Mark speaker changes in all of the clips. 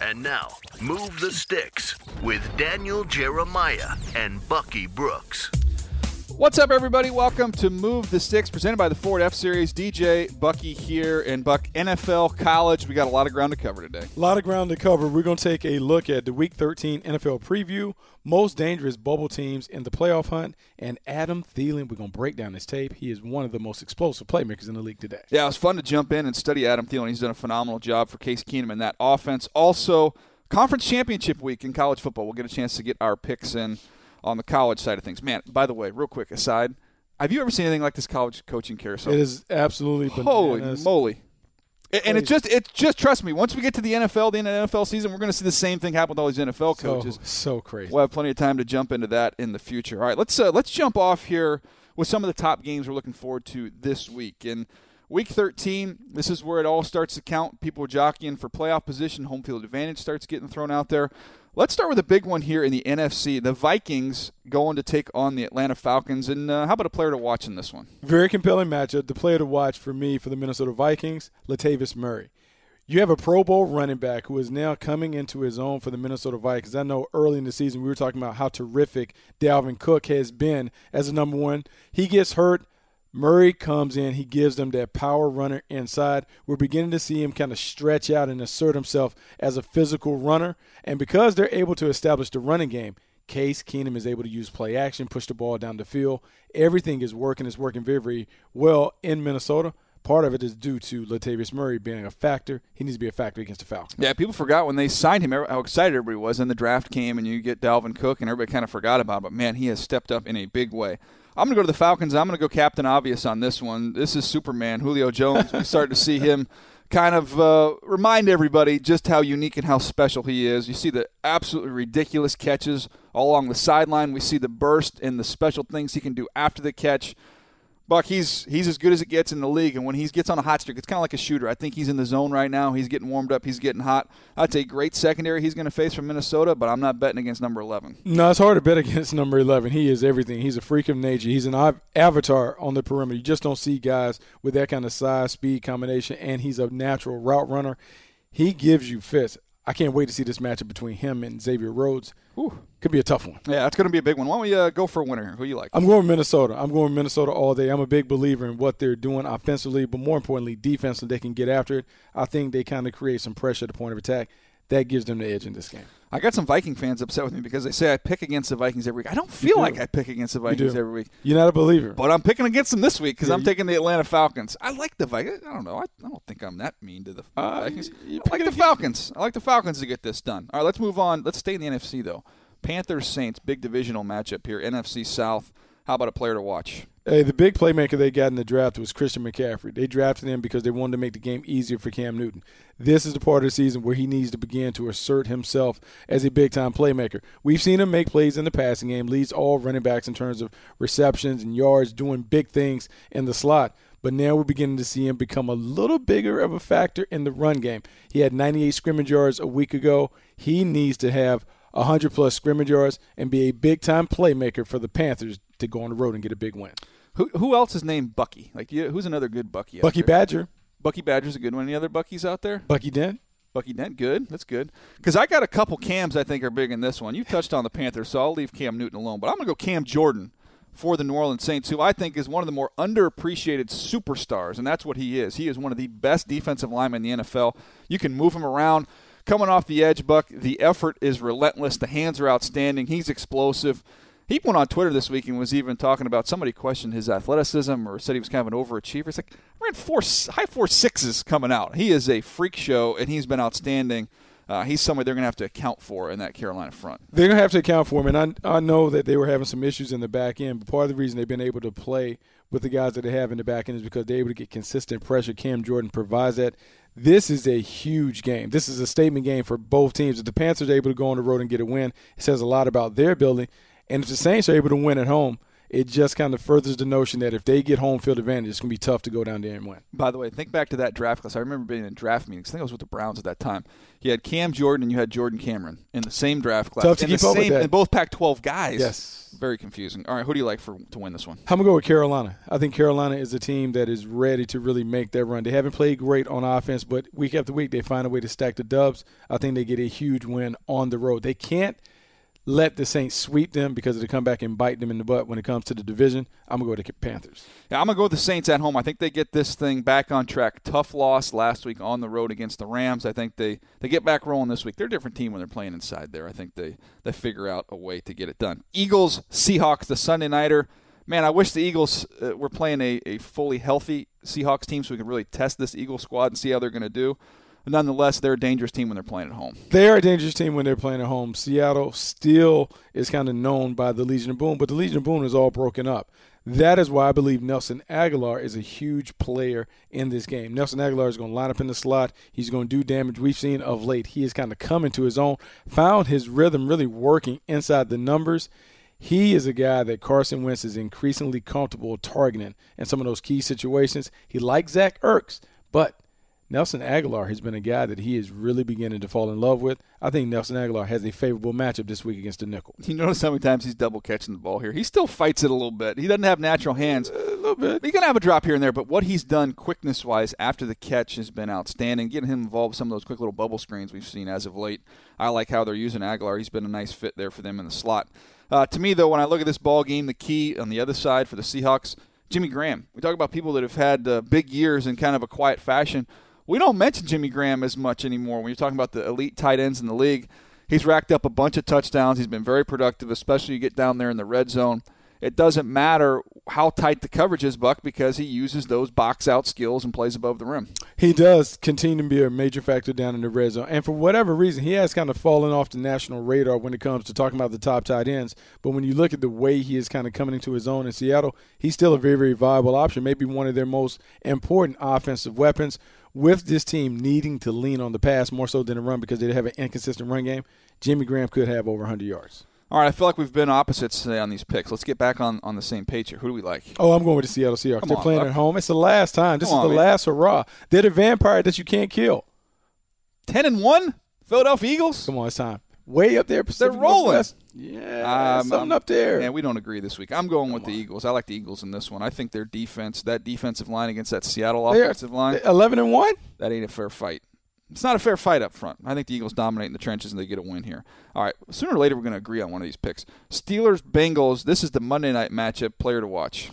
Speaker 1: And now, Move the Sticks with Daniel Jeremiah and Bucky Brooks.
Speaker 2: What's up, everybody? Welcome to Move the Sticks, presented by the Ford F Series. DJ Bucky here, and Buck NFL College. We got a lot of ground to cover today.
Speaker 3: A lot of ground to cover. We're going to take a look at the Week 13 NFL preview, most dangerous bubble teams in the playoff hunt, and Adam Thielen. We're going to break down his tape. He is one of the most explosive playmakers in the league today.
Speaker 2: Yeah, it was fun to jump in and study Adam Thielen. He's done a phenomenal job for Case Keenum in that offense. Also, conference championship week in college football. We'll get a chance to get our picks in on the college side of things. Man, by the way, real quick aside, have you ever seen anything like this college coaching carousel?
Speaker 3: It is absolutely
Speaker 2: holy
Speaker 3: bananas.
Speaker 2: moly. And it just it just trust me. Once we get to the NFL, the end of the NFL season, we're going to see the same thing happen with all these NFL
Speaker 3: So,
Speaker 2: coaches.
Speaker 3: so crazy.
Speaker 2: We'll have plenty of time to jump into that in the future. All right, let's uh, let's jump off here with some of the top games we're looking forward to this week. In week 13, this is where it all starts to count. People jockeying for playoff position, home field advantage starts getting thrown out there. Let's start with a big one here in the NFC. The Vikings going to take on the Atlanta Falcons, and uh, how about a player to watch in this one?
Speaker 3: Very compelling matchup. The player to watch for me for the Minnesota Vikings, Latavius Murray. You have a Pro Bowl running back who is now coming into his own for the Minnesota Vikings. I know early in the season we were talking about how terrific Dalvin Cook has been as a number one. He gets hurt. Murray comes in, he gives them that power runner inside. We're beginning to see him kind of stretch out and assert himself as a physical runner. And because they're able to establish the running game, Case Keenum is able to use play action, push the ball down the field. Everything is working. It's working very, very well in Minnesota. Part of it is due to Latavius Murray being a factor. He needs to be a factor against the Falcons.
Speaker 2: Yeah, people forgot when they signed him how excited everybody was. And the draft came, and you get Dalvin Cook, and everybody kind of forgot about it. But man, he has stepped up in a big way. I'm going to go to the Falcons. I'm going to go Captain Obvious on this one. This is Superman, Julio Jones. we start to see him kind of uh, remind everybody just how unique and how special he is. You see the absolutely ridiculous catches all along the sideline. We see the burst and the special things he can do after the catch. Buck, he's he's as good as it gets in the league, and when he gets on a hot streak, it's kind of like a shooter. I think he's in the zone right now. He's getting warmed up. He's getting hot. That's a great secondary he's going to face from Minnesota, but I'm not betting against number 11.
Speaker 3: No, it's hard to bet against number 11. He is everything. He's a freak of nature. He's an av- avatar on the perimeter. You just don't see guys with that kind of size, speed combination, and he's a natural route runner. He gives you fits. I can't wait to see this matchup between him and Xavier Rhodes.
Speaker 2: Ooh.
Speaker 3: Could be a tough one.
Speaker 2: Yeah, that's going to be a big one. Why don't we uh, go for a winner here? Who you like?
Speaker 3: I'm going Minnesota. I'm going Minnesota all day. I'm a big believer in what they're doing offensively, but more importantly, defensively. They can get after it. I think they kind of create some pressure at the point of attack. That gives them the edge in this game.
Speaker 2: I got some Viking fans upset with me because they say I pick against the Vikings every week. I don't feel
Speaker 3: do.
Speaker 2: like I pick against the Vikings every week.
Speaker 3: You're not a believer.
Speaker 2: But I'm picking against them this week because
Speaker 3: Yeah,
Speaker 2: I'm
Speaker 3: you-
Speaker 2: taking the Atlanta Falcons. I like the Vikings. I don't know. I, I don't think I'm that mean to the
Speaker 3: Uh,
Speaker 2: Vikings. I like the Falcons. I like the Falcons to get this done. All right, let's move on. Let's stay in the NFC though. Panthers Saints big divisional matchup here. NFC South. How about a player to watch?
Speaker 3: Hey, the big playmaker they got in the draft was Christian McCaffrey. They drafted him because they wanted to make the game easier for Cam Newton. This is the part of the season where he needs to begin to assert himself as a big time playmaker. We've seen him make plays in the passing game, leads all running backs in terms of receptions and yards, doing big things in the slot. but now we're beginning to see him become a little bigger of a factor in the run game. He had 98 scrimmage yards a week ago. He needs to have 100 plus scrimmage yards and be a big time playmaker for the Panthers to go on the road and get a big win.
Speaker 2: Who, who else is named Bucky? Like, who's another good Bucky?
Speaker 3: Bucky Badger.
Speaker 2: Bucky Badger's a good one. Any other Buckies out there?
Speaker 3: Bucky Dent.
Speaker 2: Bucky Dent, good. That's good. Because I got a couple Cams I think are big in this one. You touched on the Panthers, so I'll leave Cam Newton alone. But I'm going to go Cam Jordan for the New Orleans Saints, who I think is one of the more underappreciated superstars, and that's what he is. He is one of the best defensive linemen in the NFL. You can move him around. Coming off the edge, Buck, the effort is relentless. The hands are outstanding. He's explosive. He went on Twitter this week and was even talking about somebody questioned his athleticism or said he was kind of an overachiever. It's like ran four high four sixes coming out. He is a freak show and he's been outstanding. Uh, he's somebody they're going to have to account for in that Carolina front.
Speaker 3: They're going to have to account for him, and I, I know that they were having some issues in the back end. But part of the reason they've been able to play with the guys that they have in the back end is because they're able to get consistent pressure. Cam Jordan provides that. This is a huge game. This is a statement game for both teams. If the Panthers are able to go on the road and get a win, it says a lot about their building. And if the Saints are able to win at home, it just kind of furthers the notion that if they get home field advantage, it's going to be tough to go down there and win.
Speaker 2: By the way, think back to that draft class. I remember being in draft meetings. I think I was with the Browns at that time. You had Cam Jordan and you had Jordan Cameron in the same draft class.
Speaker 3: Tough to
Speaker 2: in
Speaker 3: keep
Speaker 2: the
Speaker 3: up
Speaker 2: same,
Speaker 3: with that.
Speaker 2: And both Pac-12 guys.
Speaker 3: Yes.
Speaker 2: Very confusing. All right, who do you like for to win this one?
Speaker 3: I'm gonna go with Carolina. I think Carolina is a team that is ready to really make that run. They haven't played great on offense, but week after week they find a way to stack the dubs. I think they get a huge win on the road. They can't let the Saints sweep them because it'll come back and bite them in the butt when it comes to the division. I'm going to go the Panthers.
Speaker 2: Yeah, I'm going to go with the Saints at home. I think they get this thing back on track. Tough loss last week on the road against the Rams. I think they, they get back rolling this week. They're a different team when they're playing inside there. I think they, they figure out a way to get it done. Eagles, Seahawks, the Sunday Nighter. Man, I wish the Eagles uh, were playing a, a fully healthy Seahawks team so we could really test this Eagle squad and see how they're going to do nonetheless, they're a dangerous team when they're playing at home.
Speaker 3: They are a dangerous team when they're playing at home. Seattle still is kind of known by the Legion of Boom, but the Legion of Boom is all broken up. That is why I believe Nelson Agholor is a huge player in this game. Nelson Agholor is going to line up in the slot. He's going to do damage. We've seen of late he is kind of coming to his own, found his rhythm really working inside the numbers. He is a guy that Carson Wentz is increasingly comfortable targeting in some of those key situations. He likes Zach Ertz, but – Nelson Agholor has been a guy that he is really beginning to fall in love with. I think Nelson Agholor has a favorable matchup this week against the nickel.
Speaker 2: You notice how many times he's double catching the ball here. He still fights it a little bit. He doesn't have natural hands.
Speaker 3: A little bit.
Speaker 2: He's going to have a drop here and there, but what he's done quickness wise after the catch has been outstanding. Getting him involved with some of those quick little bubble screens we've seen as of late. I like how they're using Agholor. He's been a nice fit there for them in the slot. Uh, to me, though, when I look at this ball game, the key on the other side for the Seahawks, Jimmy Graham. We talk about people that have had uh, big years in kind of a quiet fashion we don't mention Jimmy Graham as much anymore when you're talking about the elite tight ends in the league. He's racked up a bunch of touchdowns. He's been very productive, especially you get down there in the red zone. It doesn't matter how tight the coverage is, Buck, because he uses those box out skills and plays above the rim.
Speaker 3: He does continue to be a major factor down in the red zone. And for whatever reason, he has kind of fallen off the national radar when it comes to talking about the top tight ends. But when you look at the way he is kind of coming into his own in Seattle, he's still a very, very viable option, maybe one of their most important offensive weapons with this team needing to lean on the pass more so than the run because they have an inconsistent run game, Jimmy Graham could have over 100 yards.
Speaker 2: All right, I feel like we've been opposites today on these picks. Let's get back on, on the same page here. Who do we like?
Speaker 3: Oh, I'm going with the Seattle Seahawks.
Speaker 2: Come
Speaker 3: They're
Speaker 2: on,
Speaker 3: playing
Speaker 2: Buck.
Speaker 3: at home. It's the last time. This
Speaker 2: Come
Speaker 3: is
Speaker 2: on,
Speaker 3: the
Speaker 2: man.
Speaker 3: last hurrah. They're the vampire that you can't kill.
Speaker 2: Ten and one, Philadelphia Eagles.
Speaker 3: Come on, it's time. Way up there, Pacific They're
Speaker 2: rolling.
Speaker 3: Northwest. Yeah,
Speaker 2: Um,
Speaker 3: something up there.
Speaker 2: And we don't agree this week. I'm going with the Eagles. I like the Eagles in this one. I think their defense, that defensive line against that Seattle
Speaker 3: They are-
Speaker 2: offensive line,
Speaker 3: 11 and one.
Speaker 2: that ain't a fair fight. It's not a fair fight up front. I think the Eagles dominate in the trenches and they get a win here. All right, sooner or later we're going to agree on one of these picks. Steelers Bengals. This is the Monday night matchup. Player to watch.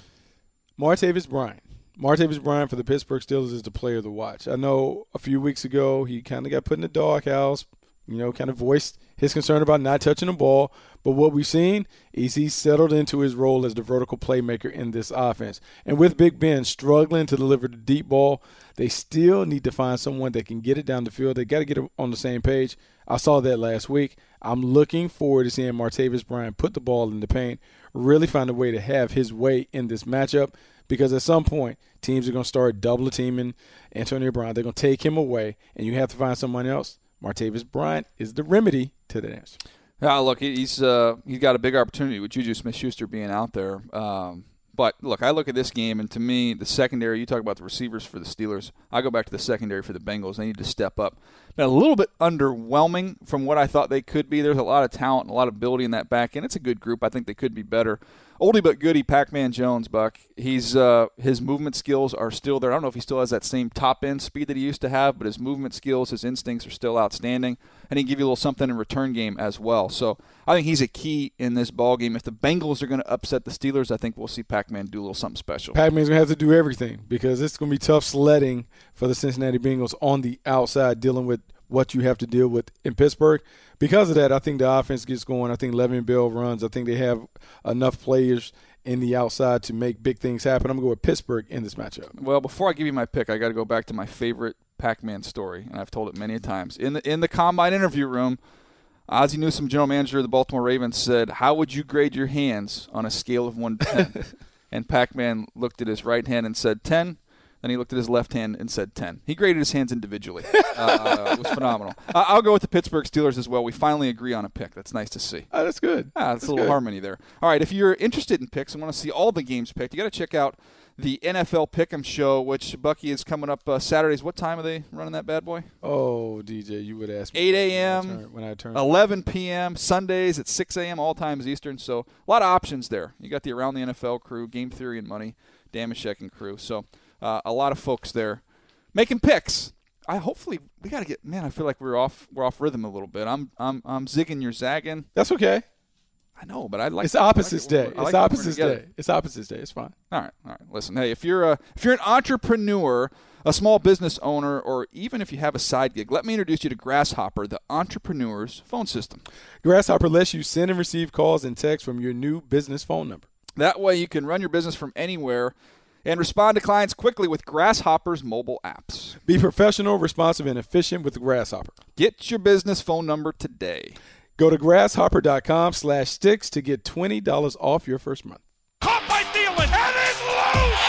Speaker 3: Martavis Bryant. Martavis Bryant for the Pittsburgh Steelers is the player to watch. I know a few weeks ago he kind of got put in the doghouse, you know, kind of voiced his concern about not touching the ball. But what we've seen is he's settled into his role as the vertical playmaker in this offense. And with Big Ben struggling to deliver the deep ball, they still need to find someone that can get it down the field. They got to get on the same page. I saw that last week. I'm looking forward to seeing Martavis Bryant put the ball in the paint, really find a way to have his way in this matchup because at some point teams are going to start double teaming Antonio Brown. They're going to take him away, and you have to find someone else. Martavis Bryant is the remedy to that answer.
Speaker 2: Yeah, look, he- he's uh, he's got a big opportunity with Juju Smith-Schuster being out there. Um, But look, I look at this game, and to me, the secondary. You talk about the receivers for the Steelers. I go back to the secondary for the Bengals. They need to step up. Been a little bit underwhelming from what I thought they could be. There's a lot of talent and a lot of ability in that back end. It's a good group. I think they could be better oldie but goodie Pac-Man Jones, Buck. He's uh, his movement skills are still there. I don't know if he still has that same top end speed that he used to have, but his movement skills, his instincts are still outstanding, and he can give you a little something in return game as well. So I think he's a key in this ball game. If the Bengals are going to upset the Steelers, I think we'll see Pac-Man do a little something special.
Speaker 3: Pac-Man's going to have to do everything because it's going to be tough sledding for the Cincinnati Bengals on the outside, dealing with what you have to deal with in Pittsburgh because of that, I think the offense gets going. I think Le'Veon Bell runs. I think they have enough players in the outside to make big things happen. I'm going to go with Pittsburgh in this matchup.
Speaker 2: Well, before I give you my pick, I got to go back to my favorite Pac-Man story, and I've told it many times. In the in the combine interview room, Ozzie Newsome, general manager of the Baltimore Ravens, said, "How would you grade your hands on a scale of one to 10? and Pac-Man looked at his right hand and said, 10. Then he looked at his left hand and said 10. He graded his hands individually. uh, it was phenomenal. Uh, I'll go with the Pittsburgh Steelers as well. We finally agree on a pick. That's nice to see.
Speaker 3: Oh, that's good.
Speaker 2: Ah, that's, that's a little good. harmony there. All right, if you're interested in picks and want to see all the games picked, you got to check out the NFL Pick'em Show, which Bucky is coming up uh, Saturdays. What time are they running that bad boy?
Speaker 3: Oh, DJ, you would ask me.
Speaker 2: 8 a.m. When I turn. 11 p.m. Sundays at 6 a.m. All times Eastern. So a lot of options there. You got the Around the NFL crew, Game Theory and Money, Damashek and crew. So uh, a lot of folks there making picks. I hopefully we got to get man. I feel like we're off we're off rhythm a little bit. I'm I'm I'm zigging, you're zagging.
Speaker 3: That's okay.
Speaker 2: I know, but I like
Speaker 3: it's opposites like day. Like it's opposites day. It's opposites day. It's fine.
Speaker 2: All right, all right. Listen, hey, if you're a if you're an entrepreneur, a small business owner, or even if you have a side gig, let me introduce you to Grasshopper, the entrepreneur's phone system.
Speaker 3: Grasshopper lets you send and receive calls and texts from your new business phone number.
Speaker 2: That way, you can run your business from anywhere and respond to clients quickly with Grasshopper's mobile apps.
Speaker 3: Be professional, responsive, and efficient with Grasshopper.
Speaker 2: Get your business phone number today.
Speaker 3: Go to grasshopper.com slash sticks to get $20 off your first month.
Speaker 4: Caught by Thielen, and it's
Speaker 5: loose!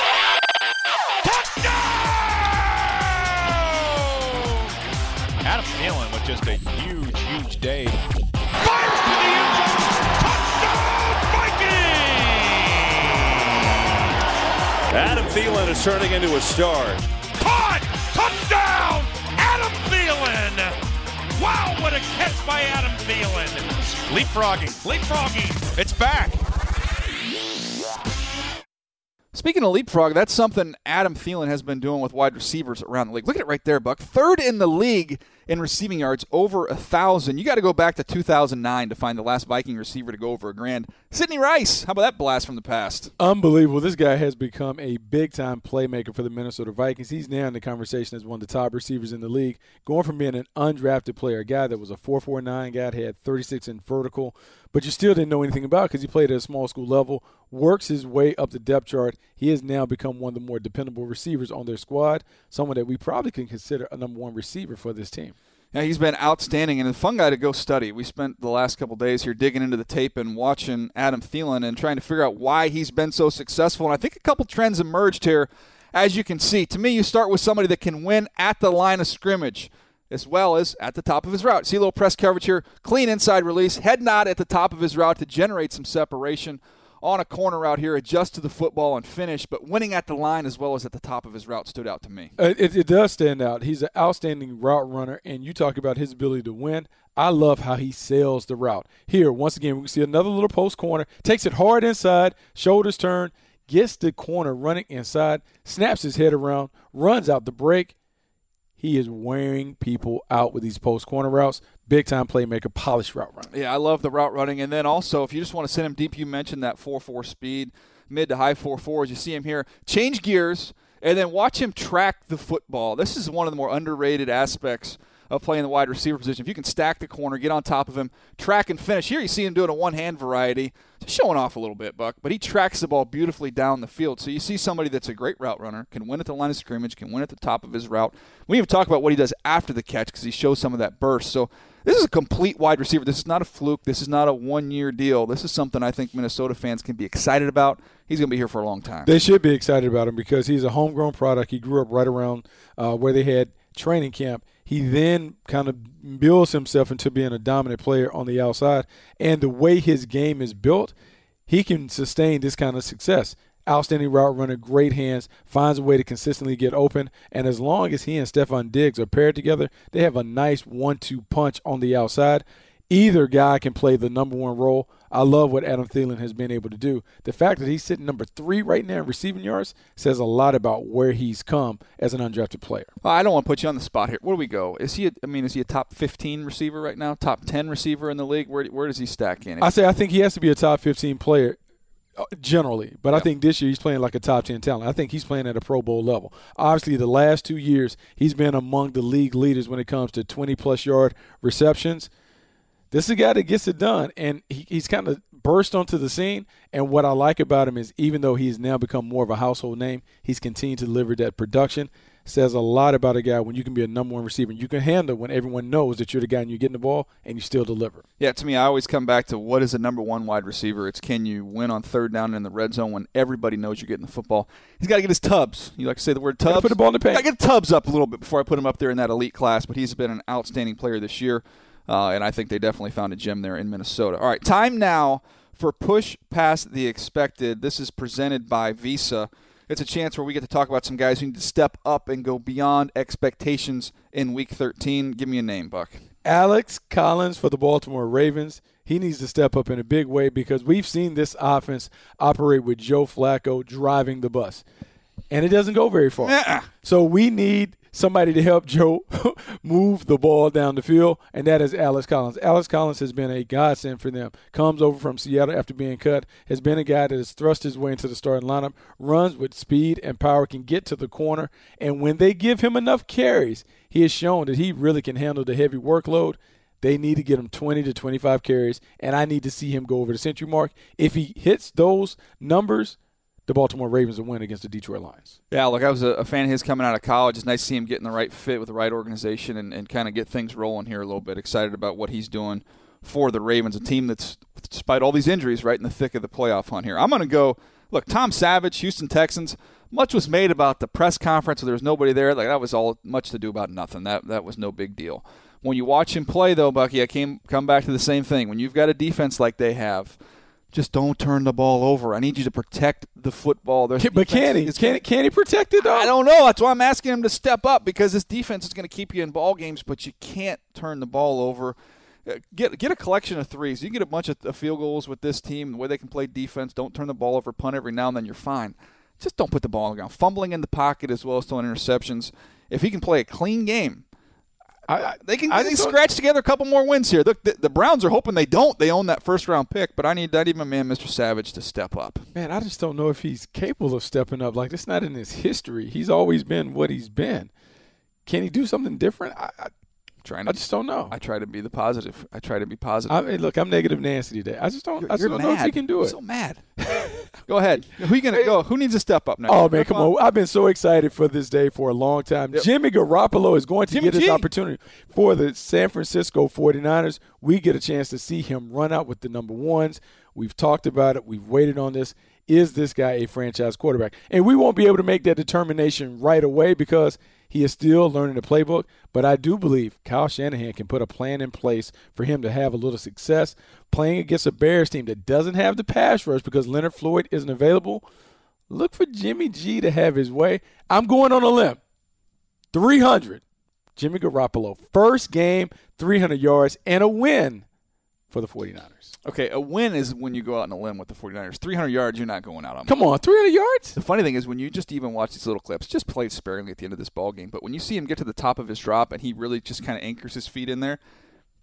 Speaker 5: Touchdown! Adam Thielen with just a
Speaker 6: Adam Thielen is turning into a star.
Speaker 4: Caught! Touchdown! Adam Thielen! Wow, what a catch by Adam Thielen!
Speaker 5: Leapfrogging, leapfrogging, it's back.
Speaker 2: Speaking of leapfrog, that's something Adam Thielen has been doing with wide receivers around the league. Look at it right there, Buck. Third in the league in receiving yards, over a thousand. You got to go back to 2009 to find the last Viking receiver to go over a grand. Sidney Rice, how about that blast from the past?
Speaker 3: Unbelievable. This guy has become a big time playmaker for the Minnesota Vikings. He's now in the conversation as one of the top receivers in the league, going from being an undrafted player, a guy that was a 4.49 guy, had 36 in vertical, but you still didn't know anything about because he played at a small school level, works his way up the depth chart. He has now become one of the more dependable receivers on their squad, someone that we probably can consider a number one receiver for this team.
Speaker 2: Yeah, he's been outstanding and a fun guy to go study. We spent the last couple days here digging into the tape and watching Adam Thielen and trying to figure out why he's been so successful. And I think a couple trends emerged here. As you can see, to me, you start with somebody that can win at the line of scrimmage as well as at the top of his route. See a little press coverage here, clean inside release, head nod at the top of his route to generate some separation on a corner out here, adjust to the football and finish, but winning at the line as well as at the top of his route stood out to me.
Speaker 3: Uh, it, it does stand out. He's an outstanding route runner, and you talk about his ability to win. I love how he sails the route. Here, once again, we can see another little post corner, takes it hard inside, shoulders turn, gets the corner running inside, snaps his head around, runs out the break, he is wearing people out with these post corner routes. Big time playmaker, polished route runner.
Speaker 2: Yeah, I love the route running. And then also, if you just want to send him deep, you mentioned that 4 4 speed, mid to high 4 4s. You see him here. Change gears and then watch him track the football. This is one of the more underrated aspects of playing the wide receiver position. If you can stack the corner, get on top of him, track and finish. Here you see him doing a one hand variety, just showing off a little bit, Buck, but he tracks the ball beautifully down the field. So you see somebody that's a great route runner, can win at the line of scrimmage, can win at the top of his route. We even talk about what he does after the catch because he shows some of that burst. So this is a complete wide receiver. This is not a fluke. This is not a one year deal. This is something I think Minnesota fans can be excited about. He's going to be here for a long time.
Speaker 3: They should be excited about him because he's a homegrown product. He grew up right around uh, where they had training camp he then kind of builds himself into being a dominant player on the outside. And the way his game is built, he can sustain this kind of success. Outstanding route runner, great hands, finds a way to consistently get open. And as long as he and Stefon Diggs are paired together, they have a nice one two punch on the outside. Either guy can play the number one role. I love what Adam Thielen has been able to do. The fact that he's sitting number three right now in receiving yards says a lot about where he's come as an undrafted player.
Speaker 2: Well, I don't want to put you on the spot here. Where do we go? Is he? A, I mean, is he a top 15 receiver right now? Top 10 receiver in the league? Where where does he stack in?
Speaker 3: I say I think he has to be a top 15 player Uh, generally, but I think this year he's playing like a top 10 talent. I think he's playing at a Pro Bowl level. Obviously, the last two years, he's been among the league leaders when it comes to 20 plus yard receptions. This is a guy that gets it done, and he, he's kind of burst onto the scene. And what I like about him is, even though he's now become more of a household name, he's continued to deliver that production. Says a lot about a guy when you can be a number one receiver. You can handle when everyone knows that you're the guy and you're getting the ball and you still deliver.
Speaker 2: Yeah, to me, I always come back to what is a number one wide receiver? It's can you win on third down in the red zone when everybody knows you're getting the football? He's got to get his tubs. You like to say the word tubs?
Speaker 3: Put the ball in the paint.
Speaker 2: I get tubs up a little bit before I put him up there in that elite class, but he's been an outstanding player this year. Uh, and I think they definitely found a gem there in Minnesota. All right, time now for Push Past the Expected. This is presented by Visa. It's a chance where we get to talk about some guys who need to step up and go beyond expectations in Week 13. Give me a name, Buck.
Speaker 3: Alex Collins for the Baltimore Ravens. He needs to step up in a big way because we've seen this offense operate with Joe Flacco driving the bus. And it doesn't go very far.
Speaker 2: Uh-uh.
Speaker 3: So we need somebody to help Joe move the ball down the field, and that is Alex Collins. Alex Collins has been a godsend for them. Comes over from Seattle after being cut, has been a guy that has thrust his way into the starting lineup, runs with speed and power, can get to the corner, and when they give him enough carries, he has shown that he really can handle the heavy workload. They need to get him 20 to 25 carries, and I need to see him go over the century mark. If he hits those numbers, the Baltimore Ravens will win against the Detroit Lions.
Speaker 2: Yeah, look, I was a, a, fan of his coming out of college. It's nice to see him getting the right fit with the right organization and, and kind of get things rolling here a little bit. Excited about what he's doing for the Ravens, a team that's, despite all these injuries, right in the thick of the playoff hunt here. I'm going to go, look, Tom Savage, Houston Texans. Much was made about the press conference where there was nobody there. Like that was all much to do about nothing. That that was no big deal. When you watch him play, though, Bucky, I came come back to the same thing. When you've got a defense like they have, just don't turn the ball over. I need you to protect the football.
Speaker 3: There's but can he? Can, can he protect it, though? I
Speaker 2: don't know. That's why I'm asking him to step up because this defense is going to keep you in ball games, but you can't turn the ball over. Uh, get get a collection of threes. You can get a bunch of field goals with this team, the way they can play defense. Don't turn the ball over, punt every now and then. You're fine. Just don't put the ball on the ground. Fumbling in the pocket as well as throwing interceptions. If he can play a clean game, I, they can, I can scratch together a couple more wins here. Look, the, the, Browns are hoping they don't. They own that first round pick, but I need that even man, Mr. Savage, to step up.
Speaker 3: Man, I just don't know if he's capable of stepping up. Like it's not in his history. He's always been what he's been. Can he do something different? I, I trying to, I just don't know.
Speaker 2: I try to be the positive. I try to be positive. I
Speaker 3: mean, look, I'm negative Nancy today. I just don't. You're, I just don't mad. know if he can do it.
Speaker 2: I'm so mad. go ahead. Who you gonna go? Who needs to step up now?
Speaker 3: Oh man, come on. I've been so excited for this day for a long time. Yep. Jimmy Garoppolo is going to Jimmy get his opportunity for the San Francisco 49ers. We get a chance to see him run out with the number ones. We've talked about it. We've waited on this. Is this guy a franchise quarterback? And we won't be able to make that determination right away because he is still learning the playbook, but I do believe Kyle Shanahan can put a plan in place for him to have a little success playing against a Bears team that doesn't have the pass rush because Leonard Floyd isn't available. Look for Jimmy G to have his way. I'm going on a limb. 300. Jimmy Garoppolo, first game, 300 yards, and a win for the 49ers.
Speaker 2: Okay, a win is when you go out on a limb with the 49ers. 300 yards, you're not going out on.
Speaker 3: Come on, 300 yards?
Speaker 2: The funny thing is when you just even watch these little clips, just play sparingly at the end of this ball game, but when you see him get to the top of his drop and he really just kind of anchors his feet in there,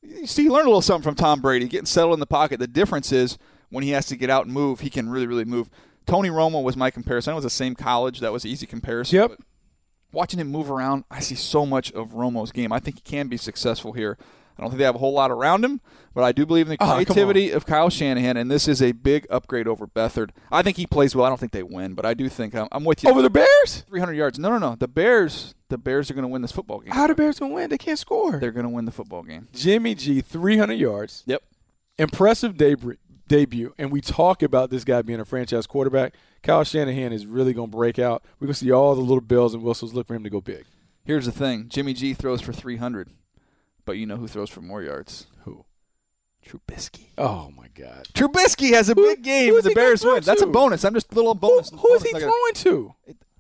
Speaker 2: you see, he learned a little something from Tom Brady, getting settled in the pocket. The difference is when he has to get out and move, he can really, really move. Tony Romo was my comparison. I was the same college. That was an easy comparison.
Speaker 3: Yep.
Speaker 2: Watching him move around, I see so much of Romo's game. I think he can be successful here. I don't think they have a whole lot around him, but I do believe in the ah, creativity oh, of Kyle Shanahan, and this is a big upgrade over Beathard. I think he plays well. I don't think they win, but I do think I'm, I'm with you.
Speaker 3: Over the Bears?
Speaker 2: 300 yards. No, no, no. The Bears. The Bears are going to win this football game.
Speaker 3: How the Bears going to win? They can't score.
Speaker 2: They're going to win the football game.
Speaker 3: Jimmy G, 300 yards.
Speaker 2: Yep.
Speaker 3: Impressive debut. Debut, and we talk about this guy being a franchise quarterback. Kyle Shanahan is really going to break out. We're going to see all the little bells and whistles look for him to go big.
Speaker 2: Here's the thing Jimmy G throws for 300. But you know who throws for more yards?
Speaker 3: Who?
Speaker 2: Trubisky.
Speaker 3: Oh my God.
Speaker 2: Trubisky has a big game
Speaker 3: who's
Speaker 2: the
Speaker 3: he gonna
Speaker 2: Bears win. That's a bonus. I'm just a little
Speaker 3: Who,
Speaker 2: bonus.
Speaker 3: who is
Speaker 2: bonus
Speaker 3: he throwing to?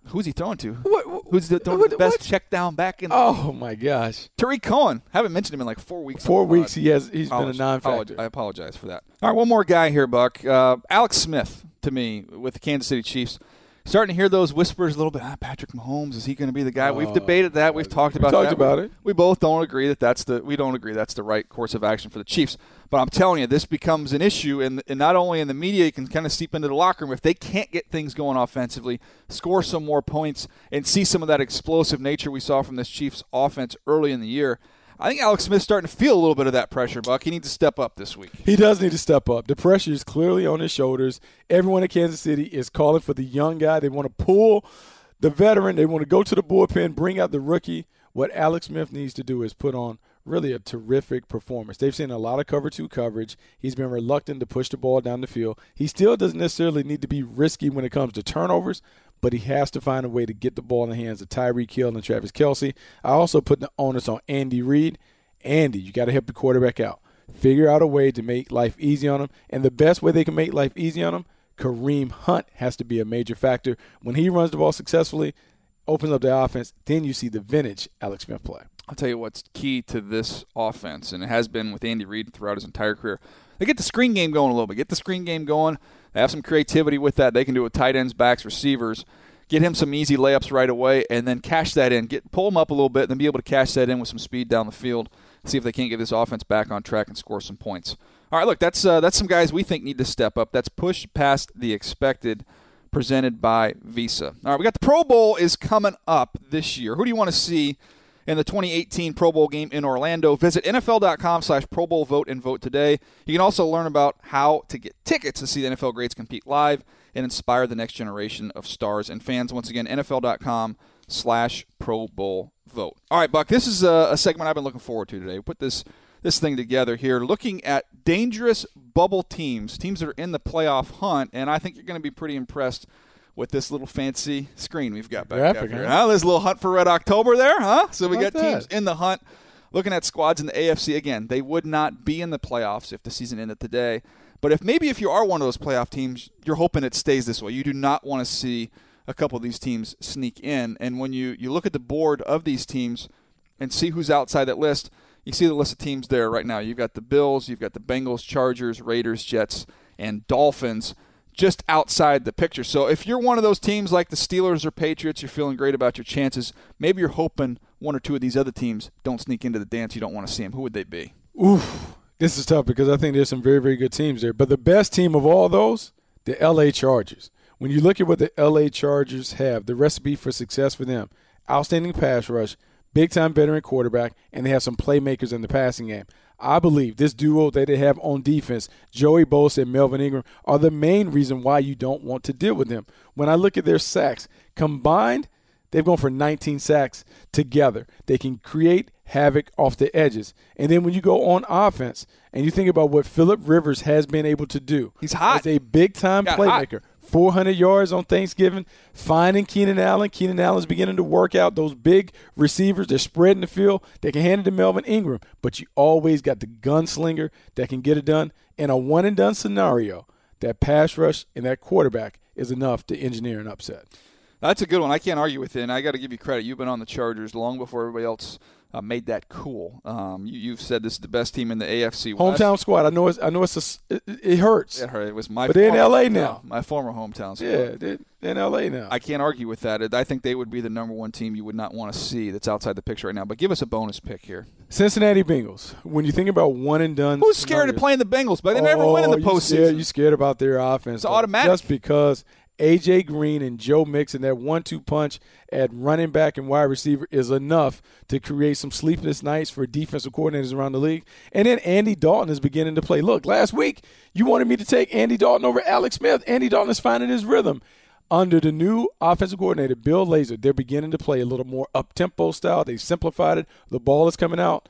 Speaker 2: Who's he throwing to?
Speaker 3: What, what-
Speaker 2: Who's the, throwing
Speaker 3: what-
Speaker 2: the best
Speaker 3: what?
Speaker 2: check down back in?
Speaker 3: Oh my gosh.
Speaker 2: Tarik Cohen. Haven't mentioned him in like four weeks.
Speaker 3: Four
Speaker 2: on pod.
Speaker 3: weeks he has he's been a
Speaker 2: Apologize-
Speaker 3: non-factor.
Speaker 2: I apologize for that. All right, one more guy here, Buck. Uh, Alex Smith to me with the Kansas City Chiefs. Starting to hear those whispers a little bit. Ah, Patrick Mahomes is he going to be the guy? We've
Speaker 3: Oh,
Speaker 2: debated that. We've talked
Speaker 3: we
Speaker 2: about
Speaker 3: talked
Speaker 2: that.
Speaker 3: about it.
Speaker 2: We both don't agree that that's the we don't agree that's the right course of action for the Chiefs. But I'm telling you, this becomes an issue, and, and not only in the media, you can kind of seep into the locker room if they can't get things going offensively, score some more points, and see some of that explosive nature we saw from this Chiefs offense early in the year. I think Alex Smith's starting to feel a little bit of that pressure, Buck. He needs to step up this week.
Speaker 3: He does need to step up. The pressure is clearly on his shoulders. Everyone in Kansas City is calling for the young guy. They want to pull the veteran. They want to go to the bullpen, bring out the rookie. What Alex Smith needs to do is put on really a terrific performance. They've seen a lot of cover two coverage. He's been reluctant to push the ball down the field. He still doesn't necessarily need to be risky when it comes to turnovers, but he has to find a way to get the ball in the hands of Tyreek Hill and Travis Kelce. I also put the onus on Andy Reid. Andy, you got to help the quarterback out. Figure out a way to make life easy on him. And the best way they can make life easy on him, Kareem Hunt has to be a major factor. When he runs the ball successfully, opens up the offense, then you see the vintage Alex Smith play.
Speaker 2: I'll tell you what's key to this offense, and it has been with Andy Reid throughout his entire career. They get the screen game going a little bit. Get the screen game going. They have some creativity with that. They can do it with tight ends, backs, receivers. Get him some easy layups right away, and then cash that in. Get pull him up a little bit, and then be able to cash that in with some speed down the field. See if they can't get this offense back on track and score some points. All right, look, that's uh, that's some guys we think need to step up. That's push past the expected presented by Visa. All right, we got the Pro Bowl is coming up this year. Who do you want to see in the 2018 Pro Bowl game in Orlando? Visit NFL.com slash Pro Bowl vote and vote today. You can also learn about how to get tickets to see the NFL greats compete live and inspire the next generation of stars and fans. Once again, NFL.com slash Pro Bowl vote. All right, Buck, this is a, a segment I've been looking forward to today. We put this this thing together here, looking at dangerous bubble teams, teams that are in the playoff hunt, and I think you're going to be pretty impressed with this little fancy screen we've got back
Speaker 3: Graphic,
Speaker 2: up here.
Speaker 3: huh?
Speaker 2: There's a little hunt for Red October there, huh? So we
Speaker 3: Like
Speaker 2: got teams in the hunt. Looking at squads in the AFC again, they would not be in the playoffs if the season ended today. But if maybe if you are one of those playoff teams, you're hoping it stays this way. You do not want to see a couple of these teams sneak in. And when you, you look at the board of these teams and see who's outside that list, you see the list of teams there right now. You've got the Bills, you've got the Bengals, Chargers, Raiders, Jets, and Dolphins just outside the picture. So if you're one of those teams like the Steelers or Patriots, you're feeling great about your chances. Maybe you're hoping one or two of these other teams don't sneak into the dance. You don't want to see them. Who would they be?
Speaker 3: Oof. This is tough because I think there's some very, very good teams there. But the best team of all those, the LA Chargers. When you look at what the LA Chargers have, the recipe for success for them, outstanding pass rush, big time veteran quarterback, and they have some playmakers in the passing game. I believe this duo that they have on defense, Joey Bosa and Melvin Ingram, are the main reason why you don't want to deal with them. When I look at their sacks combined, they've gone for 19 sacks together. They can create havoc off the edges. And then when you go on offense and you think about what Philip Rivers has been able to do,
Speaker 2: He's hot.
Speaker 3: as a big time
Speaker 2: playmaker. hot.
Speaker 3: Playmaker. 400 yards on Thanksgiving, finding Keenan Allen. Keenan Allen's beginning to work out those big receivers. They're spreading the field. They can hand it to Melvin Ingram, but you always got the gunslinger that can get it done. In a one and done scenario, that pass rush and that quarterback is enough to engineer an upset.
Speaker 2: That's a good one. I can't argue with it. And I got to give you credit. You've been on the Chargers long before everybody else uh, made that cool. Um, you, you've said this is the best team in the AFC. West.
Speaker 3: Hometown squad. I know it's. I know it's. A, it, it hurts.
Speaker 2: It, hurt. it was my.
Speaker 3: But they're in LA now.
Speaker 2: My former hometown. squad.
Speaker 3: Yeah, they're, they're in LA now.
Speaker 2: I can't argue with that. I think they would be the number one team you would not want to see that's outside the picture right now. But give us a bonus pick here.
Speaker 3: Cincinnati Bengals. When you think about one and done,
Speaker 2: Who's scared of playing the Bengals? But they never win in the
Speaker 3: Oh, you scared, you scared about their offense.
Speaker 2: It's automatic.
Speaker 3: Just because A.J. Green and Joe Mixon, that one-two punch at running back and wide receiver is enough to create some sleepless nights for defensive coordinators around the league. And then Andy Dalton is beginning to play. Look, last week you wanted me to take Andy Dalton over Alex Smith. Andy Dalton is finding his rhythm. Under the new offensive coordinator, Bill Lazor, they're beginning to play a little more up-tempo style. They've simplified it. The ball is coming out.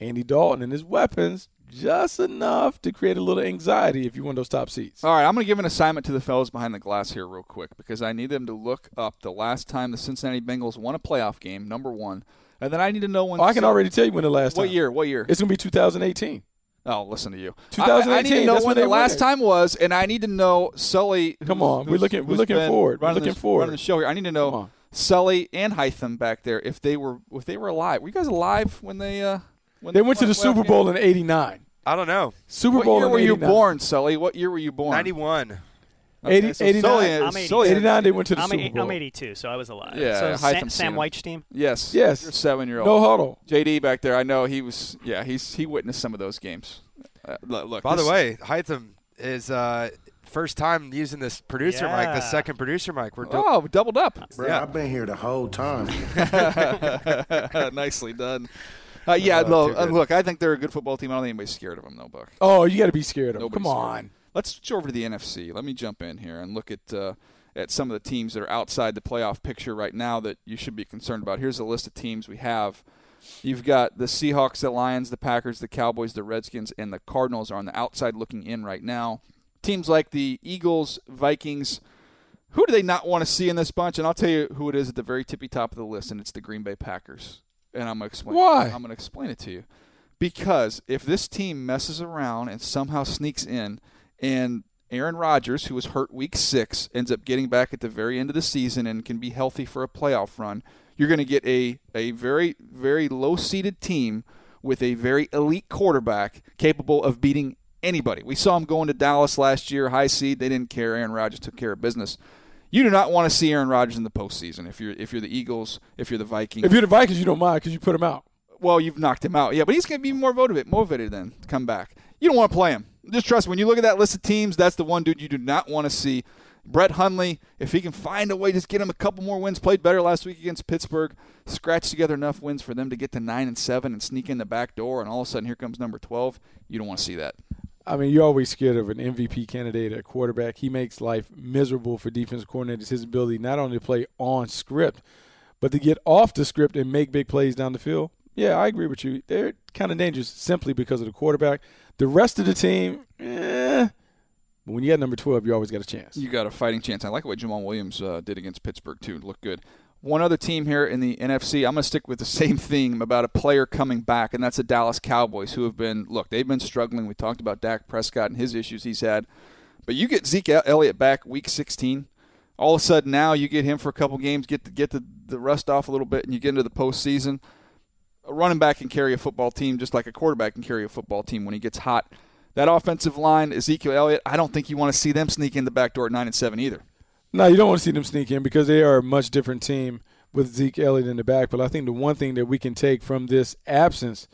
Speaker 3: Andy Dalton and his weapons just enough to create a little anxiety if you want those top seats.
Speaker 2: All right, I'm going to give an assignment to the fellows behind the glass here, real quick, because I need them to look up the last time the Cincinnati Bengals won a playoff game, number one, and then I need to know when.
Speaker 3: Oh, I can already tell you when the last
Speaker 2: What
Speaker 3: time.
Speaker 2: year? What year?
Speaker 3: It's going to be 2018.
Speaker 2: Oh, listen to you.
Speaker 3: 2018,
Speaker 2: I, I need to know when
Speaker 3: when
Speaker 2: the last
Speaker 3: went.
Speaker 2: time was, and I need to know Sully.
Speaker 3: Come on, we're looking- we're looking forward. We're looking
Speaker 2: this-
Speaker 3: forward.
Speaker 2: Running the show here. I need to know. Sully and Hytham back there if they were if they were alive. Were you guys alive when they uh when
Speaker 3: They went to the Super
Speaker 2: game?
Speaker 3: Bowl in '89.
Speaker 7: I don't know.
Speaker 3: Super
Speaker 2: What
Speaker 3: Bowl
Speaker 2: year
Speaker 3: in
Speaker 2: were you born, Sully? What year were you born?
Speaker 7: 91.
Speaker 2: Okay,
Speaker 3: 80
Speaker 2: so
Speaker 3: 89.
Speaker 2: Sully,
Speaker 8: I'm 80.
Speaker 3: 89, they went to the
Speaker 8: I'm,
Speaker 3: Super
Speaker 8: eight-
Speaker 3: Bowl.
Speaker 8: I'm 82, so I was alive.
Speaker 2: Yeah,
Speaker 8: so
Speaker 2: Hytham's
Speaker 8: Sam,
Speaker 2: seen
Speaker 8: Sam. White's team.
Speaker 2: Yes.
Speaker 3: Yes.
Speaker 2: Your seven year old.
Speaker 3: No huddle.
Speaker 2: JD back there. I know he was. Yeah, he's he witnessed some of those games. Uh, look, look,
Speaker 7: By the way, Hytham is uh, first time using this producer mic, the second producer mic. We're do-
Speaker 2: Oh, doubled up.
Speaker 9: Bro,
Speaker 7: Yeah.
Speaker 9: I've been here the whole time.
Speaker 2: Nicely done. Uh, yeah, no, uh, look, I think they're a good football team. I don't think anybody's scared of them, though, Buck.
Speaker 3: Oh, you got to be scared of them.
Speaker 2: Nobody's
Speaker 3: Come
Speaker 2: scared.
Speaker 3: on.
Speaker 2: Let's switch over to the NFC. Let me jump in here and look at uh, at some of the teams that are outside the playoff picture right now that you should be concerned about. Here's a list of teams we have. You've got the Seahawks, the Lions, the Packers, the Cowboys, the Redskins, and the Cardinals are on the outside looking in right now. Teams like the Eagles, Vikings. Who do they not want to see in this bunch? And I'll tell you who it is at the very tippy top of the list, and it's the Green Bay Packers. And I'm gonna explain.
Speaker 3: Why?
Speaker 2: I'm gonna explain it to you. Because if this team messes around and somehow sneaks in, and Aaron Rodgers, who was hurt week six, ends up getting back at the very end of the season and can be healthy for a playoff run, you're going to get a, a very, very low seeded team with a very elite quarterback capable of beating anybody. We saw him going to Dallas last year, high seed. They didn't care. Aaron Rodgers took care of business. You do not want to see Aaron Rodgers in the postseason if you're if you're the Eagles, if you're the Vikings.
Speaker 3: If you're the Vikings, you don't mind because you put him out.
Speaker 2: Well, you've knocked him out. Yeah, but he's going to be more motivated, motivated then to come back. You don't want to play him. Just trust me. When you look at that list of teams, that's the one dude you do not want to see. Brett Hundley, if he can find a way, just get him a couple more wins. Played better last week against Pittsburgh. Scratch together enough wins for them to get to nine and seven and sneak in the back door. And all of a sudden, here comes number twelve. You don't want to see that.
Speaker 3: I mean, you're always scared of an MVP candidate at quarterback. He makes life miserable for defense coordinators. His ability not only to play on script, but to get off the script and make big plays down the field. Yeah, I agree with you. They're kind of dangerous simply because of the quarterback. The rest of the team, eh. But when you got number 12, you always got a chance.
Speaker 2: You got a fighting chance. I like what Jamaal Williams uh, did against Pittsburgh too. Look good. One other team here in the NFC. I'm going to stick with the same theme about a player coming back, and that's the Dallas Cowboys, who have been look. They've been struggling. We talked about Dak Prescott and his issues he's had, but you get Zeke Elliott back week 16. All of a sudden now you get him for a couple games, get the, get the, the rust off a little bit, and you get into the postseason. A running back can carry a football team just like a quarterback can carry a football team when he gets hot. That offensive line, Ezekiel Elliott, I don't think you want to see them sneak in the back door at nine and seven either.
Speaker 3: No, you don't want to see them sneak in because they are a much different team with Zeke Elliott in the back. But I think the one thing that we can take from this absence,